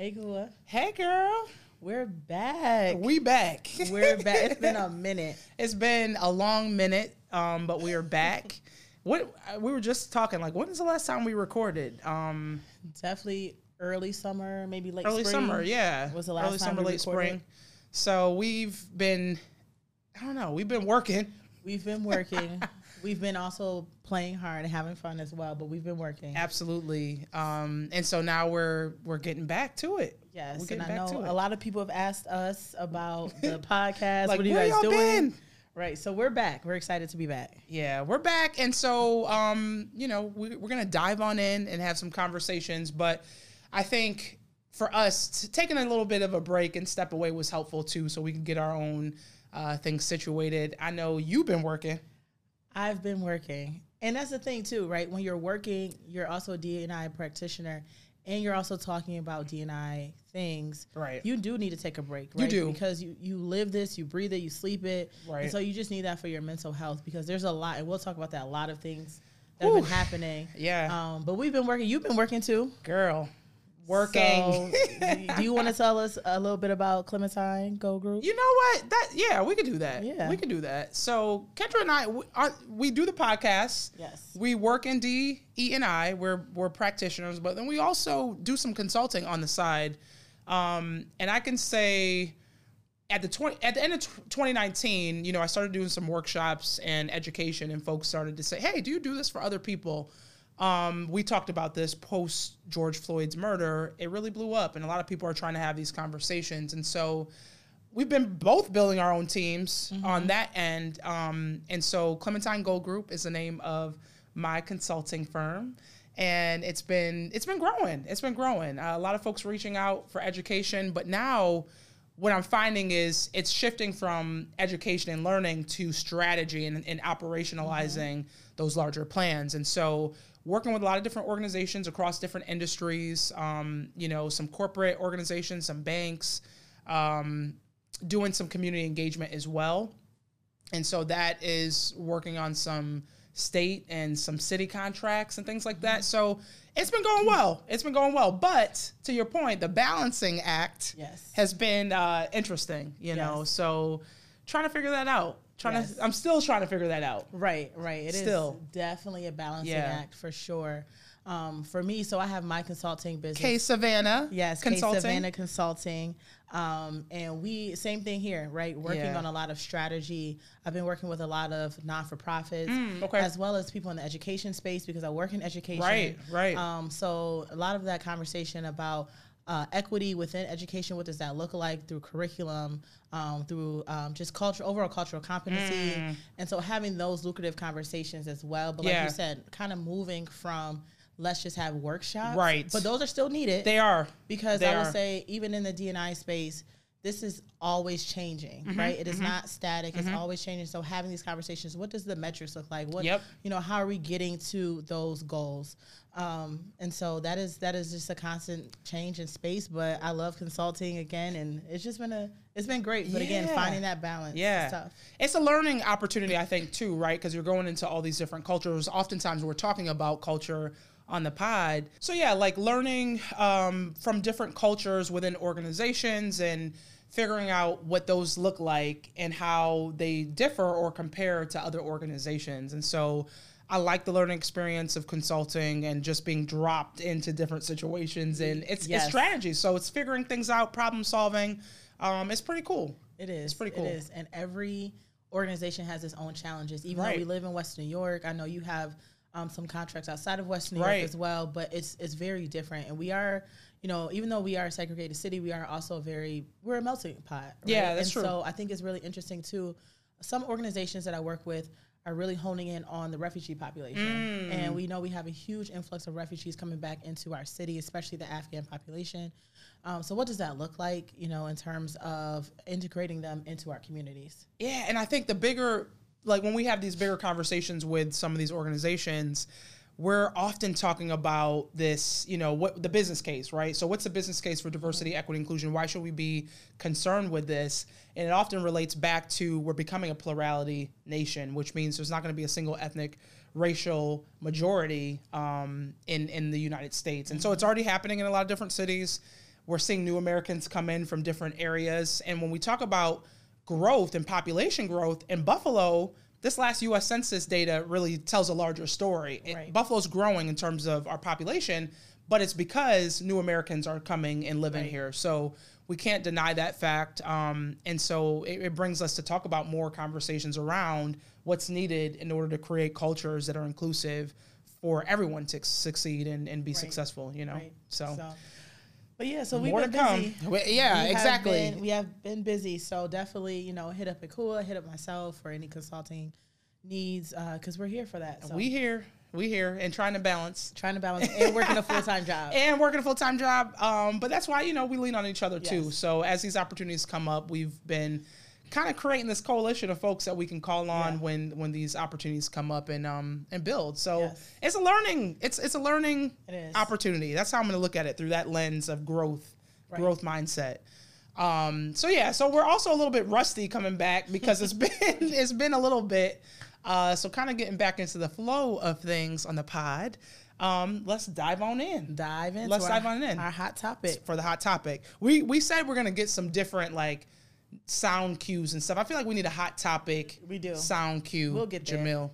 Hey, Kua. Hey, girl. We're back. We back. We're back. It's been a minute. it's been a long minute, um, but we are back. what we were just talking like, when is the last time we recorded? Um, Definitely early summer, maybe late early spring. summer, yeah. Was the last early time summer, we late recorded? spring. So we've been, I don't know, we've been working. We've been working. We've been also playing hard and having fun as well, but we've been working. Absolutely. Um, and so now we're we're getting back to it. Yes, and getting I back know to it. a lot of people have asked us about the podcast. Like, what are you guys doing? been? Right, so we're back. We're excited to be back. Yeah, we're back, and so um, you know we, we're gonna dive on in and have some conversations. But I think for us, taking a little bit of a break and step away was helpful too, so we can get our own uh, things situated. I know you've been working. I've been working. And that's the thing too, right? When you're working, you're also a DNI practitioner and you're also talking about DNI things. Right. You do need to take a break, You do. Because you you live this, you breathe it, you sleep it. Right. And so you just need that for your mental health because there's a lot and we'll talk about that a lot of things that Whew. have been happening. Yeah. Um, but we've been working. You've been working too. Girl, working. So, do you want to tell us a little bit about Clementine Gold Group? You know what? That yeah, we could do that. Yeah. we could do that. So Kendra and I, we, are, we do the podcast. Yes. we work in D, E, and I. We're we're practitioners, but then we also do some consulting on the side. Um, and I can say, at the twenty at the end of 2019, you know, I started doing some workshops and education, and folks started to say, "Hey, do you do this for other people?" Um, we talked about this post George Floyd's murder. It really blew up, and a lot of people are trying to have these conversations. And so, we've been both building our own teams on that end. Um, and so, Clementine Gold Group is the name of my consulting firm, and it's been it's been growing. It's been growing. Uh, a lot of folks reaching out for education, but now what I'm finding is it's shifting from education and learning to strategy and, and operationalizing those larger plans. And so, working with a lot of different organizations across different industries, um, you know, some corporate organizations, some banks, um, doing some community engagement as well. And so, that is working on some state and some city contracts and things like that. So, it's been going well. It's been going well. But to your point, the balancing act Yes. has been uh, interesting, you know. So trying to figure that out. Trying Yes. to, I'm still trying to figure that out. Right, right. It is Still. definitely a balancing Yeah. act for sure. Um, for me, so I have my consulting business. K Savannah, Yes, consulting. K Savannah Consulting. Um, and we same thing here, right? Working Yeah. on a lot of strategy. I've been working with a lot of non for profits, Mm, okay. as well as people in the education space because I work in education. Right, right. Um, so a lot of that conversation about uh, equity within education, what does that look like through curriculum, um, through um, just culture, overall cultural competency, and so having those lucrative conversations as well. But like Mm. Yeah. you said, kind of moving from let's just have workshops, Right. But those are still needed They are because They I would are. say even in the DNI space, this is always changing, Mm-hmm, right? It is not static; it's always changing. So having these conversations, what does the metrics look like? What Yep. you know, how are we getting to those goals? Um, and so that is that is just a constant change in space. But I love consulting again, and it's just been a it's been great. But again, finding that balance, Yeah. is tough. It's a learning opportunity, I think, too, right? Because you're going into all these different cultures. Oftentimes, we're talking about culture on the pod. So, yeah, like learning um, from different cultures within organizations and figuring out what those look like and how they differ or compare to other organizations. And so, I like the learning experience of consulting and just being dropped into different situations. And it's, Yes. it's strategy. So, it's figuring things out, problem solving. Um, it's pretty cool. It is. It's pretty cool. It is. And every organization has its own challenges. Even Right. though we live in West New York, I know you have um, some contracts outside of West New Right. York as well, but it's it's very different. And we are, you know, even though we are a segregated city, we are also very we're a melting pot. Right? Yeah, that's and true. So I think it's really interesting too. Some organizations that I work with are really honing in on the refugee population. Mm. And we know we have a huge influx of refugees coming back into our city, especially the Afghan population. Um, so what does that look like, you know, in terms of integrating them into our communities? Yeah, and I think the bigger, like when we have these bigger conversations with some of these organizations, we're often talking about this, you know, what the business case, right? So, what's the business case for diversity, equity, inclusion? Why should we be concerned with this? And it often relates back to we're becoming a plurality nation, which means there's not going to be a single ethnic, racial majority um, in in the United States, and so it's already happening in a lot of different cities. We're seeing new Americans come in from different areas. And when we talk about growth and population growth in Buffalo, this last US Census data really tells a larger story. It- Buffalo's growing in terms of our population, but it's because new Americans are coming and living Right. here. So we can't deny that fact. Um, and so it, it brings us to talk about more conversations around what's needed in order to create cultures that are inclusive for everyone to succeed and, and be successful, you know? Right. So, but yeah, so we've more been busy. We- yeah, We have exactly. been- we have been busy, so definitely, you know, hit up Akua, hit up myself for any consulting needs, because we're here for that. So we here, we here, and trying to balance. trying to balance and working a full time job. and working a full time job. Um, but that's why you know we lean on each other too. So as these opportunities come up, we've been kind of creating this coalition of folks that we can call on Yeah. when when these opportunities come up and um and build. So Yes. it's a learning. It's it's a learning It opportunity. That's how I'm going to look at it through that lens of growth, Right. growth mindset. Um, so yeah, so we're also a little bit rusty coming back because it's been it's been a little bit. Uh, so kind of getting back into the flow of things on the pod. Um, let's dive on in dive in. Let's our, dive on in. our hot topic. for the hot topic. We we said we're gonna get some different like sound cues and stuff. I feel like we need a hot topic. We do. sound cue. We'll get there. Jamil.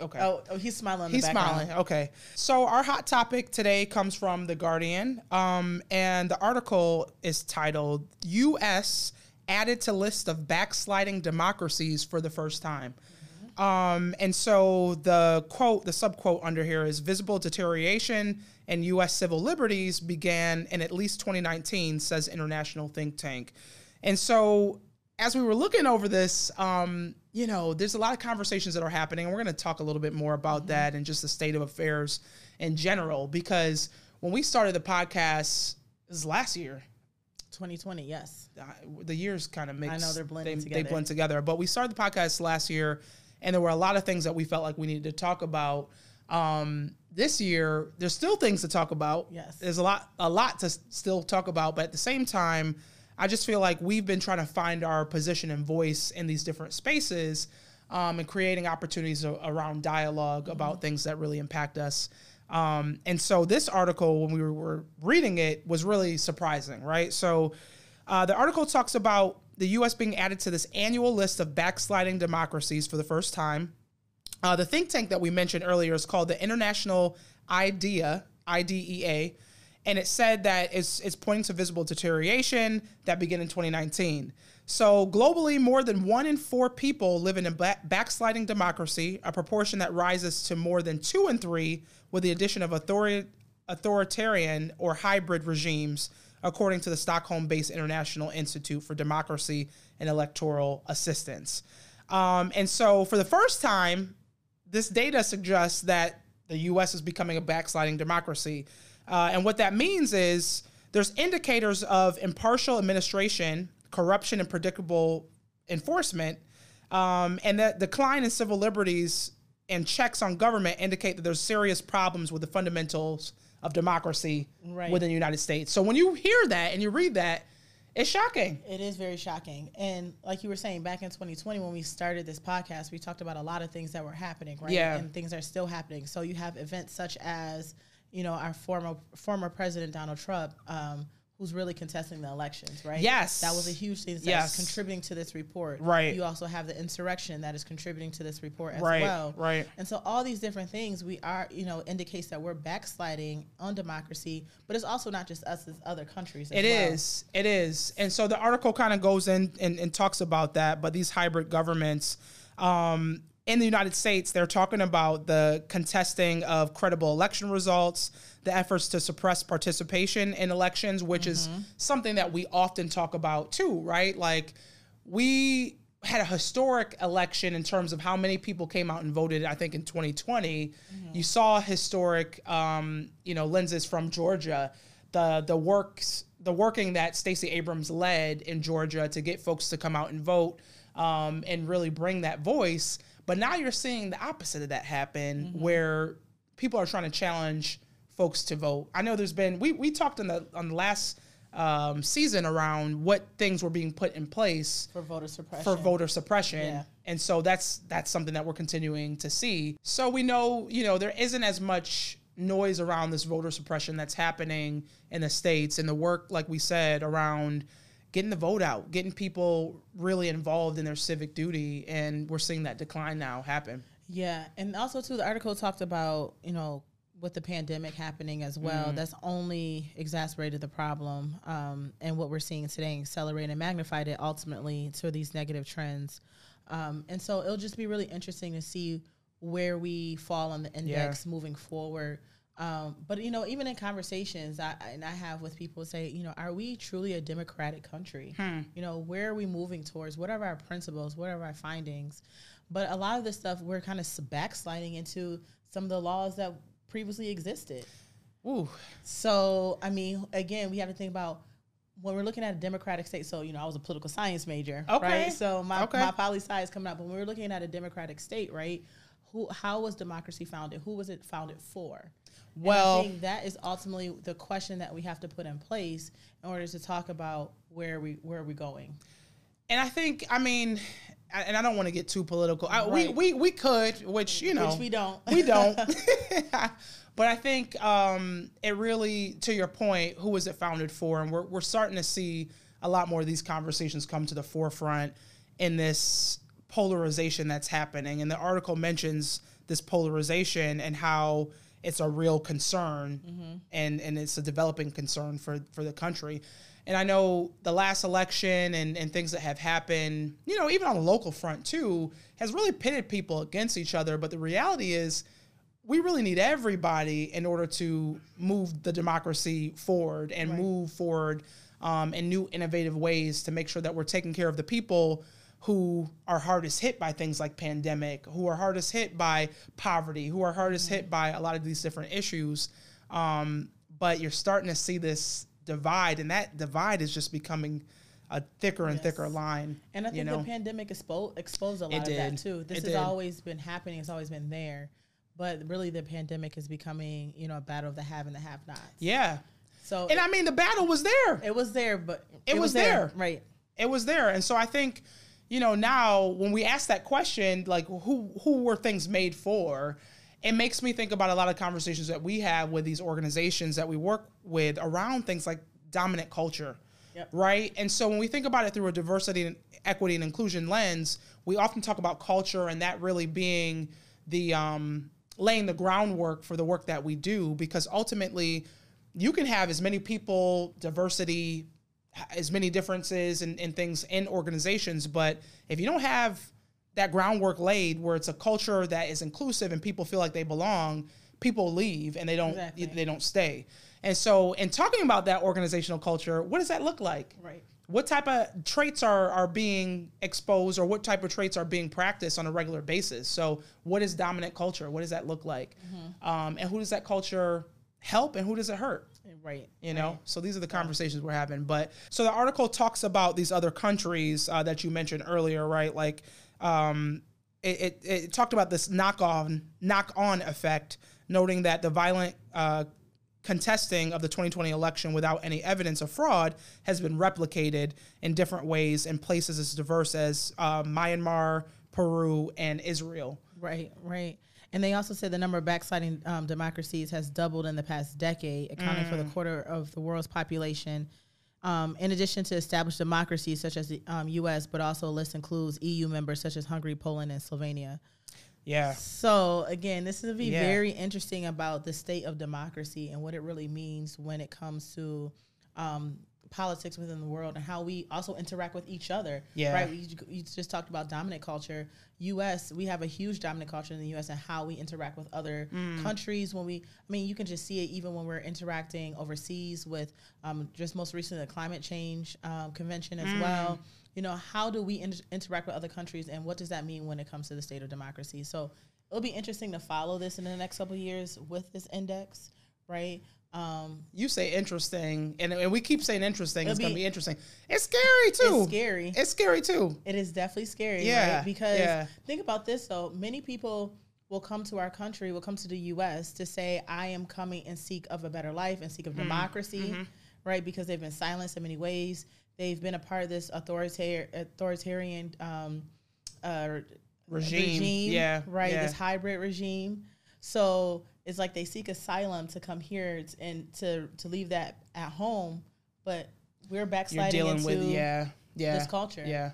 Okay. Oh, oh, he's smiling. He's the smiling. Okay. So our hot topic today comes from the Guardian, um, and the article is titled "U.S. added to list of backsliding democracies for the first time." Um, and so the quote, the subquote under here is visible deterioration in U.S. civil liberties began in at least 2019, says international think tank. And so as we were looking over this, um, you know, there's a lot of conversations that are happening, and we're going to talk a little bit more about that and just the state of affairs in general. Because when we started the podcast, this is last year. 2020. Yes. Uh, the years kind of mix. I know they're blending they, They together. blend together. But we started the podcast last year, and there were a lot of things that we felt like we needed to talk about. Um, this year, there's still things to talk about. Yes. there's a lot, a lot to still talk about. But at the same time, I just feel like we've been trying to find our position and voice in these different spaces, um, and creating opportunities around dialog Mm-hmm. about things that really impact us. Um, and so this article, when we were, were reading it, was really surprising, right? So uh, the article talks about the U.S. being added to this annual list of backsliding democracies for the first time. Uh, the think tank that we mentioned earlier is called the International IDEA, IDEA, and it said that it's, it's pointing to visible deterioration that began in 2019. So globally, more than one in four people live in a ba- backsliding democracy, a proportion that rises to more than two in three with the addition of authori- authoritarian or hybrid regimes, according to the Stockholm-based International Institute for Democracy and Electoral Assistance. Um, and so, for the first time, this data suggests that the U.S. is becoming a backsliding democracy. Uh, and what that means is there's indicators of impartial administration, corruption, and predictable enforcement. Um, and that decline in civil liberties and checks on government indicate that there's serious problems with the fundamentals of democracy Right. within the United States. So when you hear that and you read that, it's shocking. It is very shocking. And like you were saying, back in 2020, when we started this podcast, we talked about a lot of things that were happening, right? Yeah. And things are still happening. So you have events such as, you know, our former former president Donald Trump, um, who's really contesting the elections, right? Yes. That was a huge thing that's Yes. contributing to this report. Right. You also have the insurrection that is contributing to this report as Right, well. right. And so all these different things we are, you know, indicates that we're backsliding on democracy, but it's also not just us, it's other countries. As It well. is. It is. And so the article kind of goes in and, and talks about that. But these hybrid governments um, in the United States, they're talking about the contesting of credible election results, the efforts to suppress participation in elections, which is something that we often talk about too, right? Like we had a historic election in terms of how many people came out and voted. I think in 2020, you saw historic, um, you know, lenses from Georgia, the the works, the working that Stacey Abrams led in Georgia to get folks to come out and vote um, and really bring that voice. But now you're seeing the opposite of that happen, where people are trying to challenge folks to vote. I know there's been we we talked on the on the last um, season around what things were being put in place for voter suppression. for voter suppression. Yeah. And so that's that's something that we're continuing to see. So we know, you know, there isn't as much noise around this voter suppression that's happening in the states and the work, like we said, around getting the vote out, getting people really involved in their civic duty, and we're seeing that decline now happen. Yeah, and also too, the article talked about you know with the pandemic happening as well, mm-hmm. that's only exacerbated the problem, um, and what we're seeing today accelerated and magnified it ultimately to these negative trends. Um, and so it'll just be really interesting to see where we fall on the index yeah. moving forward. Um, but you know, even in conversations I, and I have with people say, you know, are we truly a democratic country? Hmm. You know, where are we moving towards? What are our principles? What are our findings? But a lot of this stuff we're kind of backsliding into some of the laws that previously existed. Ooh. So I mean, again, we have to think about when we're looking at a democratic state. So you know, I was a political science major, okay. right? So my okay. my poli sci is coming up. But when we're looking at a democratic state, right? Who, how was democracy founded? Who was it founded for? Well, I think that is ultimately the question that we have to put in place in order to talk about where we where are we going. And I think, I mean, and I don't want to get too political. I, right. we, we we could, which you know, which we don't, we don't. but I think um, it really, to your point, who was it founded for? And we're we're starting to see a lot more of these conversations come to the forefront in this polarization that's happening. And the article mentions this polarization and how it's a real concern mm-hmm. and and it's a developing concern for for the country and i know the last election and and things that have happened you know even on the local front too has really pitted people against each other but the reality is we really need everybody in order to move the democracy forward and right. move forward um, in new innovative ways to make sure that we're taking care of the people who are hardest hit by things like pandemic, who are hardest hit by poverty, who are hardest hit by a lot of these different issues. Um, but you're starting to see this divide, and that divide is just becoming a thicker and yes. thicker line. And I think you know? the pandemic expo- exposed a lot of that too. This it has did. always been happening; it's always been there. But really, the pandemic is becoming, you know, a battle of the have and the have-nots. Yeah. So, and it, I mean, the battle was there. It was there, but it, it was, was there. there. Right. It was there, and so I think you know, now when we ask that question, like who who were things made for? It makes me think about a lot of conversations that we have with these organizations that we work with around things like dominant culture. Yep. Right. And so when we think about it through a diversity and equity and inclusion lens, we often talk about culture and that really being the um, laying the groundwork for the work that we do because ultimately you can have as many people, diversity, as many differences and, and things in organizations, but if you don't have that groundwork laid where it's a culture that is inclusive and people feel like they belong, people leave and they don't exactly. they don't stay. And so in talking about that organizational culture, what does that look like? Right. What type of traits are are being exposed or what type of traits are being practiced on a regular basis? So what is dominant culture? What does that look like? Mm-hmm. Um, and who does that culture help and who does it hurt? Right. You know, right. so these are the conversations we're having. But so the article talks about these other countries uh, that you mentioned earlier, right? Like, um, it, it, it, talked about this knock on knock on effect, noting that the violent uh, contesting of the 2020 election without any evidence of fraud has been replicated in different ways in places as diverse as uh, Myanmar, Peru, and Israel. Right, right. And they also said the number of backsliding um, democracies has doubled in the past decade, accounting mm. for the mm. quarter of the world's population. Um, in addition to established democracies such as the um, U.S., but also a list includes EU members such as Hungary, Poland, and Slovenia. Yeah. So again, this is be yeah. very interesting about the state of democracy and what it really means when it comes to um, politics within the world and how we also interact with each other. Yeah. Right. We, you just talked about dominant culture. U.S. We have a huge dominant culture in the U.S. and how we interact with other mm. countries. When we, I mean, you can just see it even when we're interacting overseas with um, just most recently the climate change um, convention as mm. well. You know, how do we inter- interact with other countries and what does that mean when it comes to the state of democracy? So it'll be interesting to follow this in the next couple years with this index, right? Um, you say interesting, and, and we keep saying interesting. It's be, gonna be interesting. It's scary too. It's scary. It's scary too. It is definitely scary. Yeah. Right? Because yeah. think about this though. Many people will come to our country, will come to the U.S. to say, "I am coming and seek of a better life and seek of mm. democracy," mm-hmm. right? Because they've been silenced in many ways. They've been a part of this authoritarian, authoritarian um, uh, regime. regime. Yeah. Right. Yeah. This hybrid regime. So it's like they seek asylum to come here and to to leave that at home, but we're You're backsliding dealing into with yeah, yeah, this culture. yeah.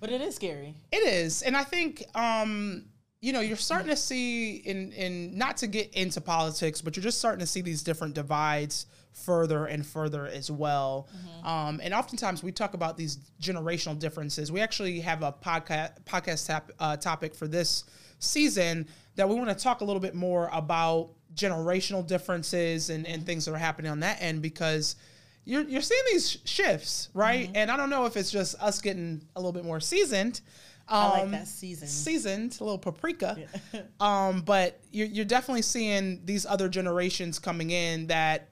But it is scary. It is, and I think um, you know you're starting to see in in not to get into politics, but you're just starting to see these different divides further and further as well. Um, and oftentimes we talk about these generational differences. We actually have a podcast podcast tap, uh, topic for this season that we want to talk a little bit more about generational differences and, and things that are happening on that end because you're, you're seeing these shifts, right? And I don't know if it's just us getting a little bit more seasoned. Um, I like that season. Seasoned, a little paprika. um, but you're, you're definitely seeing these other generations coming in that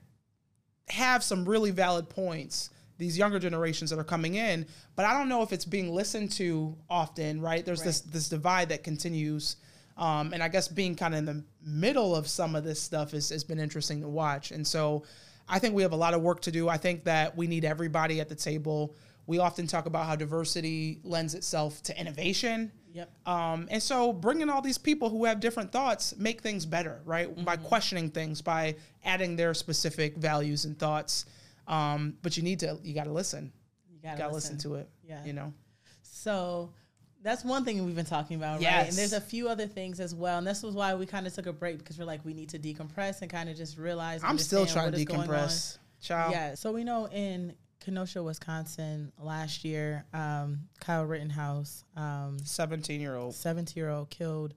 have some really valid points these younger generations that are coming in but i don't know if it's being listened to often right there's this this divide that continues um, and i guess being kind of in the middle of some of this stuff is, has been interesting to watch and so i think we have a lot of work to do i think that we need everybody at the table we often talk about how diversity lends itself to innovation Yep. um, and so bringing all these people who have different thoughts make things better, right? By Mm-hmm. questioning things, by adding their specific values and thoughts. Um, but you need to, you got to listen. You got to listen. to it. Yeah. You know? So that's one thing we've been talking about, right? Yes. And there's a few other things as well. And this was why we kind of took a break because we're like, we need to decompress and kind of just realize. I'm still trying what to is going on. decompress. Child. Yeah. So we know in Kenosha, Wisconsin, last year, um, Kyle Rittenhouse, um, 17 year old. 17 year old, killed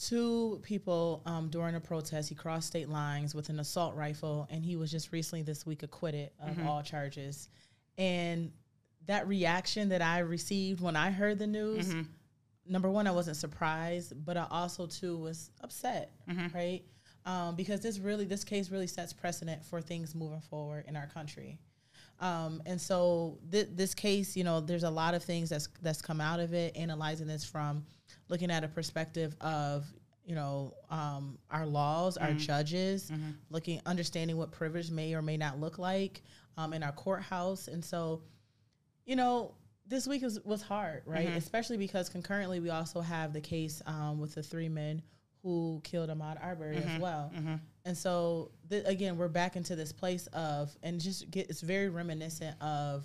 two people um, during a protest. He crossed state lines with an assault rifle, and he was just recently this week acquitted of all charges. And that reaction that I received when I heard the news, number one, I wasn't surprised, but I also too was upset, right? Um, because this really, this case really sets precedent for things moving forward in our country. Um, and so th- this case, you know, there's a lot of things that's that's come out of it. Analyzing this from looking at a perspective of you know um, our laws, our judges, looking understanding what privilege may or may not look like um, in our courthouse, and so you know this week was was hard, right? Especially because concurrently we also have the case um, with the three men who killed Ahmaud Arbery as well. And so th- again, we're back into this place of, and just get it's very reminiscent of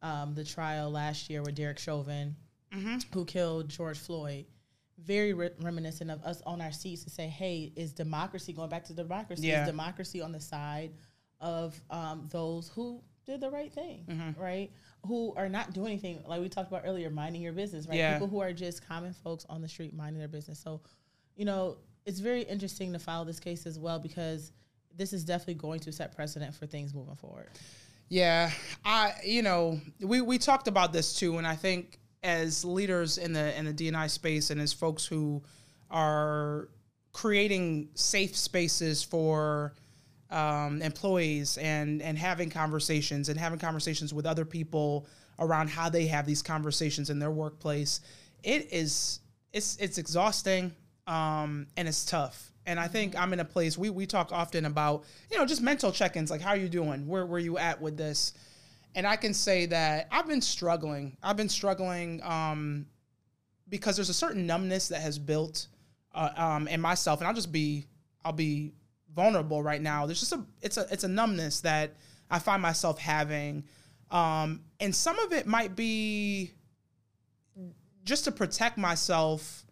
um, the trial last year with Derek Chauvin, who killed George Floyd. Very re- reminiscent of us on our seats to say, hey, is democracy going back to democracy? Yeah. Is democracy on the side of um, those who did the right thing, mm-hmm. right? Who are not doing anything like we talked about earlier, minding your business, right? Yeah. People who are just common folks on the street minding their business. So, you know, it's very interesting to follow this case as well because this is definitely going to set precedent for things moving forward. Yeah, I you know we we talked about this too, and I think as leaders in the in the DNI space and as folks who are creating safe spaces for um, employees and and having conversations and having conversations with other people around how they have these conversations in their workplace, it is it's it's exhausting um, and it's tough. And I think I'm in a place we we talk often about you know just mental check-ins like how are you doing where where you at with this, and I can say that I've been struggling. I've been struggling um, because there's a certain numbness that has built uh, um, in myself, and I'll just be I'll be vulnerable right now. There's just a it's a it's a numbness that I find myself having, um, and some of it might be just to protect myself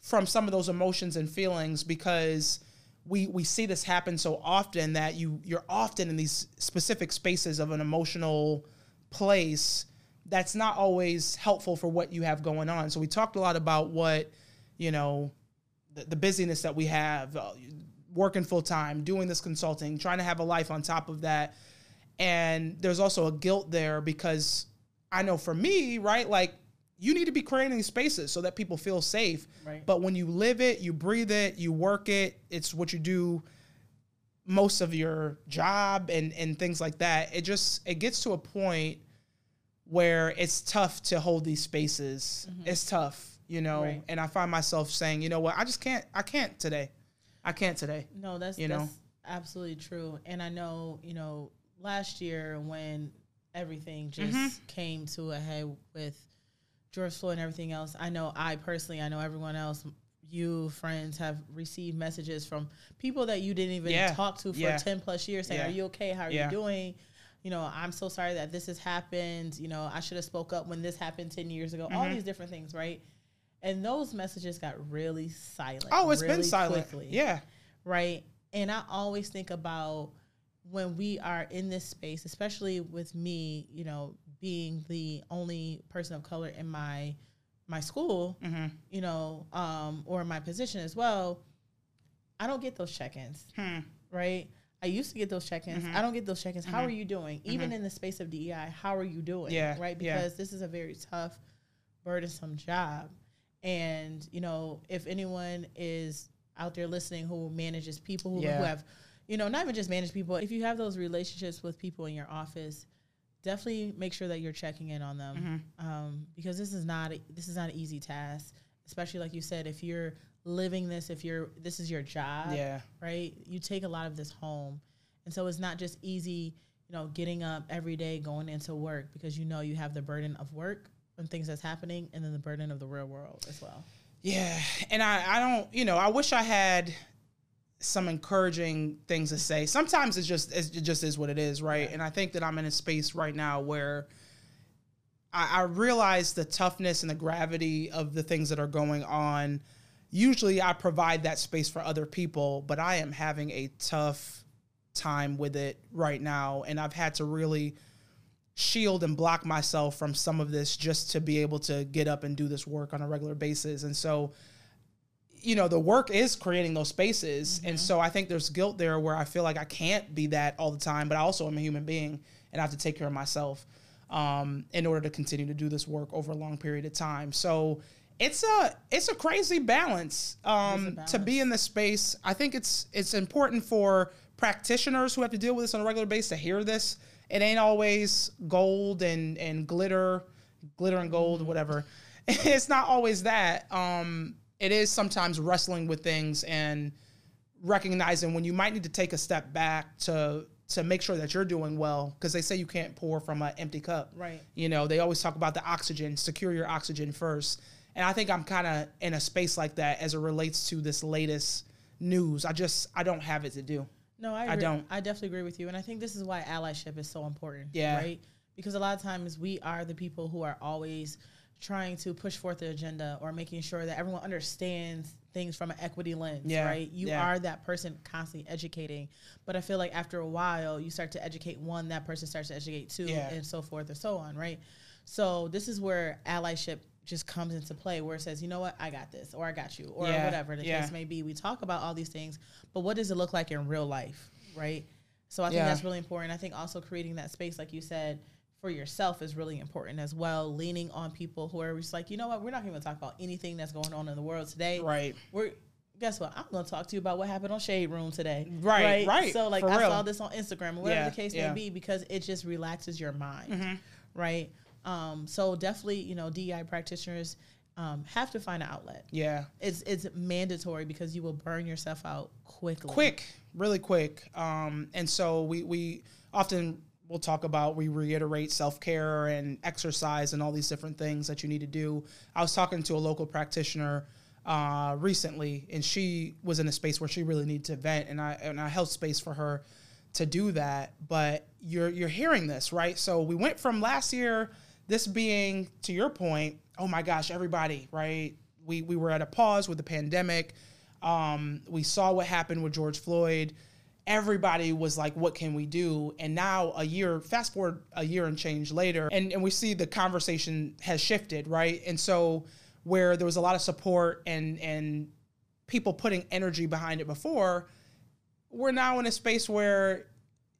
from some of those emotions and feelings because we we see this happen so often that you you're often in these specific spaces of an emotional place that's not always helpful for what you have going on. So we talked a lot about what you know the, the busyness that we have, uh, working full time, doing this consulting, trying to have a life on top of that. And there's also a guilt there because I know for me, right, like you need to be creating these spaces so that people feel safe. Right. But when you live it, you breathe it, you work it, it's what you do most of your job and and things like that. It just it gets to a point where it's tough to hold these spaces. It's tough, you know. Mm-hmm. Right. And I find myself saying, you know what, I just can't. I can't today. I can't today. No, that's You know? that's absolutely true. And I know, you know, last year when everything just Mm-hmm. came to a head with George Floyd and everything else, I know I personally, I know everyone else, you friends have received messages from people that you didn't even Yeah. talk to for Yeah. 10 plus years saying Yeah. are you okay how are you doing you know i'm so sorry that this has happened you know i should have spoke up when this happened 10 years ago all Mm-hmm. these different things right and those messages got really silent Oh, it's really been silent. quickly, Yeah. right and i always think about when we are in this space especially with me you know being the only person of color in my my school Mm-hmm. you know um or my position as well i don't get those check-ins Hmm. right i used to get those check-ins Mm-hmm. i don't get those check-ins how are you doing even in the space of dei how are you doing Yeah, right yeah. because this is a very tough burdensome job and you know if anyone is out there listening who manages people who, Yeah. who have you know not even just manage people if you have those relationships with people in your office definitely make sure that you're checking in on them Mm-hmm. um, because this is not a, this is not an easy task especially like you said if you're living this if you're this is your job Yeah. right you take a lot of this home and so it's not just easy you know getting up every day going into work because you know you have the burden of work and things that's happening and then the burden of the real world as well Yeah, and I, I don't, you know, I wish I had some encouraging things to say. Sometimes it's just it just is what it is, right? And I think that I'm in a space right now where I, I realize the toughness and the gravity of the things that are going on. Usually, I provide that space for other people, but I am having a tough time with it right now, and I've had to really shield and block myself from some of this just to be able to get up and do this work on a regular basis. And so, you know, the work is creating those spaces. And so I think there's guilt there where I feel like I can't be that all the time, but I also am a human being and I have to take care of myself um, in order to continue to do this work over a long period of time. So it's a it's a crazy balance um, to be in this space. I think it's it's important for practitioners who have to deal with this on a regular basis to hear this. It ain't always gold and and glitter, glitter and gold, whatever. It's not always that. Um, it is sometimes wrestling with things and recognizing when you might need to take a step back to to make sure that you're doing well because they say you can't pour from an empty cup Right. you know they always talk about the oxygen secure your oxygen first and i think i'm kind of in a space like that as it relates to this latest news i just i don't have it to do No, I, I don't. I definitely agree with you, and I think this is why allyship is so important. Yeah. Right. Because a lot of times we are the people who are always trying to push forth the agenda or making sure that everyone understands things from an equity lens. Yeah, Right. You yeah. are that person constantly educating, but I feel like after a while, you start to educate one, that person starts to educate two, Yeah. and so forth and so on. Right. So this is where allyship just comes into play where it says, you know what, I got this, or I got you, or Yeah, whatever the yeah. case may be. We talk about all these things, but what does it look like in real life, right? So I think Yeah. that's really important. I think also creating that space, like you said, for yourself is really important as well. Leaning on people who are just like, you know what, we're not going to talk about anything that's going on in the world today. right We're guess what? I'm going to talk to you about what happened on Shade Room today. Right, right, So like for I real. saw this on Instagram, or whatever the case. Mm-hmm. may be, because it just relaxes your mind, right? Um, so definitely, you know, DEI practitioners um, have to find an outlet yeah it's it's mandatory because you will burn yourself out quickly. quick, really quick. Um, and so we we often we'll talk about we reiterate self care and exercise and all these different things that you need to do. I was talking to a local practitioner uh, recently, and she was in a space where she really needed to vent, and I and I held space for her to do that. But you're you're hearing this right. So we went from last year, this being to your point. Oh my gosh, everybody, right? We we were at a pause with the pandemic. Um, we saw what happened with George Floyd. Everybody was like, "What can we do?" And now, a year, fast forward a year and change later, and and we see the conversation has shifted, right? And so, where there was a lot of support and and people putting energy behind it before, we're now in a space where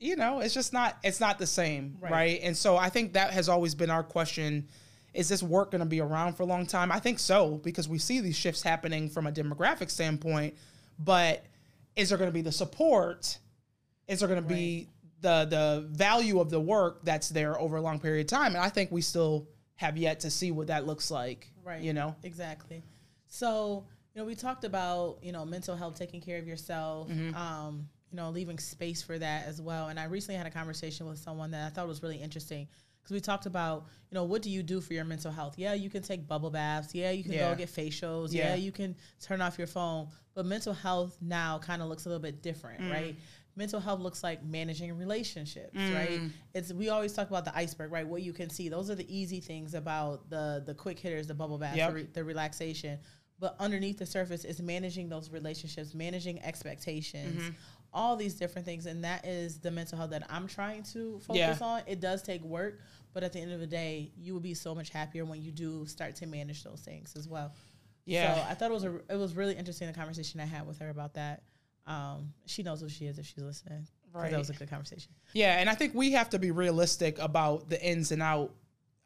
you know it's just not it's not the same right, Right. and so i think that has always been our question is this work going to be around for a long time i think so because we see these shifts happening from a demographic standpoint but is there going to be the support is there going to be the the value of the work that's there over a long period of time and i think we still have yet to see what that looks like Right. you know Exactly. So, you know, we talked about, you know, mental health, taking care of yourself. Mm-hmm. Um, you know, leaving space for that as well. And I recently had a conversation with someone that I thought was really interesting because we talked about, you know, what do you do for your mental health? Yeah, you can take bubble baths. Yeah, you can Yeah. go get facials. Yeah. Yeah. you can turn off your phone. But mental health now kind of looks a little bit different, Mm. right? Mental health looks like managing relationships, Mm. right? It's we always talk about the iceberg, right? What you can see. Those are the easy things about the the quick hitters, the bubble baths, Yep. the, re- the relaxation. But underneath the surface is managing those relationships, managing expectations, Mm-hmm. All these different things, and that is the mental health that I'm trying to focus Yeah. on. It does take work, but at the end of the day, you will be so much happier when you do start to manage those things as well. Yeah. So I thought it was a it was really interesting the conversation I had with her about that. Um, she knows who she is if she's listening. 'cause That was a good conversation. Yeah, and I think we have to be realistic about the ins and out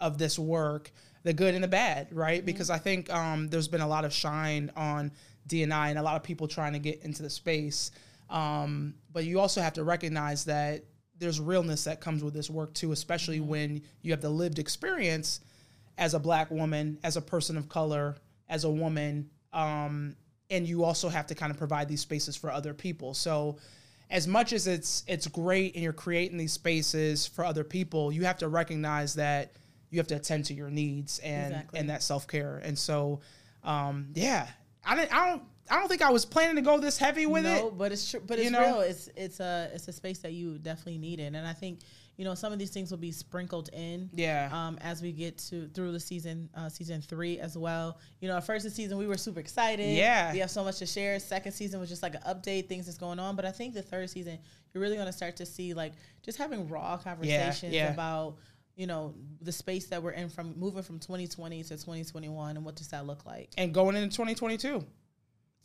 of this work, the good and the bad, right? Because I think um, there's been a lot of shine on DNI and a lot of people trying to get into the space. Um, but you also have to recognize that there's realness that comes with this work too, especially when you have the lived experience as a black woman, as a person of color, as a woman, um, and you also have to kind of provide these spaces for other people. So, as much as it's it's great and you're creating these spaces for other people, you have to recognize that you have to attend to your needs and Exactly. and that self care. And so, um, yeah, I didn't, I don't, I don't think I was planning to go this heavy with no, it. but it's true. But it's know? real. It's it's a it's a space that you definitely need it, and I think you know some of these things will be sprinkled in. Yeah. Um, as we get to through the season, uh, season three as well. You know, at first season we were super excited. Yeah. We have so much to share. Second season was just like an update, things that's going on. But I think the third season, you're really going to start to see like just having raw conversations yeah. about you know the space that we're in from moving from 2020 to 2021 and what does that look like and going into 2022.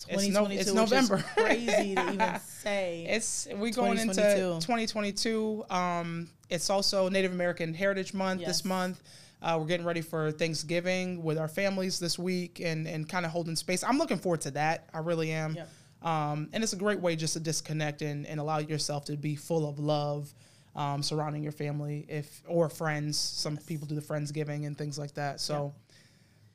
It's no- 2022 it's which is November. crazy to even say It's we going into 2022. 2022. Um, it's also Native American Heritage Month Yes. this month. Uh, we're getting ready for Thanksgiving with our families this week and and kind of holding space. I'm looking forward to that. I really am. Yep. Um, and it's a great way just to disconnect and, and allow yourself to be full of love um, surrounding your family if or friends. Some people do the friendsgiving and things like that. So,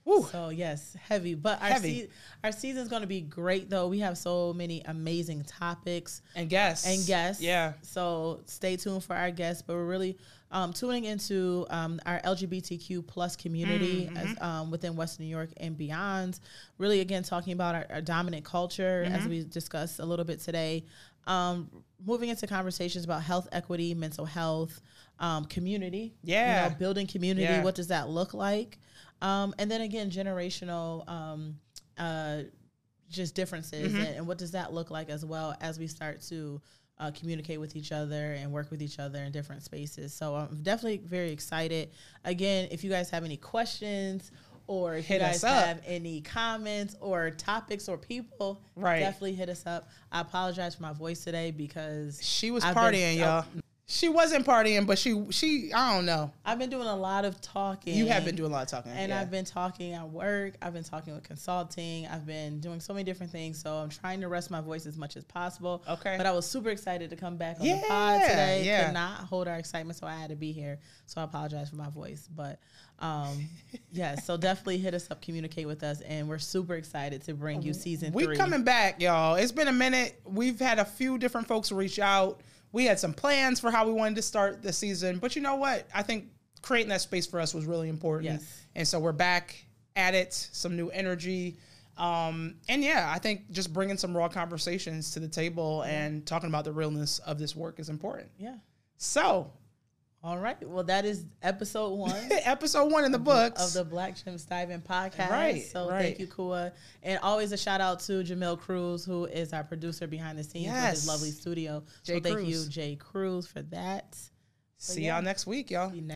woo, So yes, heavy. But our Heavy. Se- our season's going to be great though. We have so many amazing topics and guests and guests. Yeah. So stay tuned for our guests. But we're really um, tuning into um, our LGBTQ plus community Mm-hmm. as, um, within Western New York and beyond. Really, again, talking about our, our dominant culture Mm-hmm. as we discussed a little bit today. Um, moving into conversations about health equity, mental health, um, community. Yeah. You know, building community. Yeah. What does that look like? Um, and then again, generational. Um, uh, just differences Mm-hmm. and, and what does that look like as well as we start to uh, communicate with each other and work with each other in different spaces so i'm definitely very excited again if you guys have any questions or if Hit you guys have any comments or topics or people Right. definitely hit us up i apologize for my voice today because She was I've been- partying, y'all. She wasn't partying, but she she I don't know. i've been doing a lot of talking You have been doing a lot of talking, And yeah. I've been talking at work. I've been talking with consulting. I've been doing so many different things. So I'm trying to rest my voice as much as possible. Okay. But I was super excited to come back on the pod today. yeah. Could not hold our excitement, so I had to be here. So I apologize for my voice. But um, yeah, so definitely hit us up, communicate with us, and we're super excited to bring you season we three. coming back, y'all. It's been a minute. We've had a few different folks reach out. We had some plans for how we wanted to start the season, but you know what? I think creating that space for us was really important. Yes. And so we're back at it, some new energy. Um, and yeah, I think just bringing some raw conversations to the table and talking about the realness of this work is important. Yeah. So, All right. Well, that is episode one. episode one in the books. of the Black Gems Dive In podcast. Right, So right. thank you, Kua. And always a shout out to Jamil Cruz, who is our producer behind the scenes with Yes. his lovely studio. Jay so thank you, Jay Cruz, for that. See yeah. y'all next week, y'all. See you next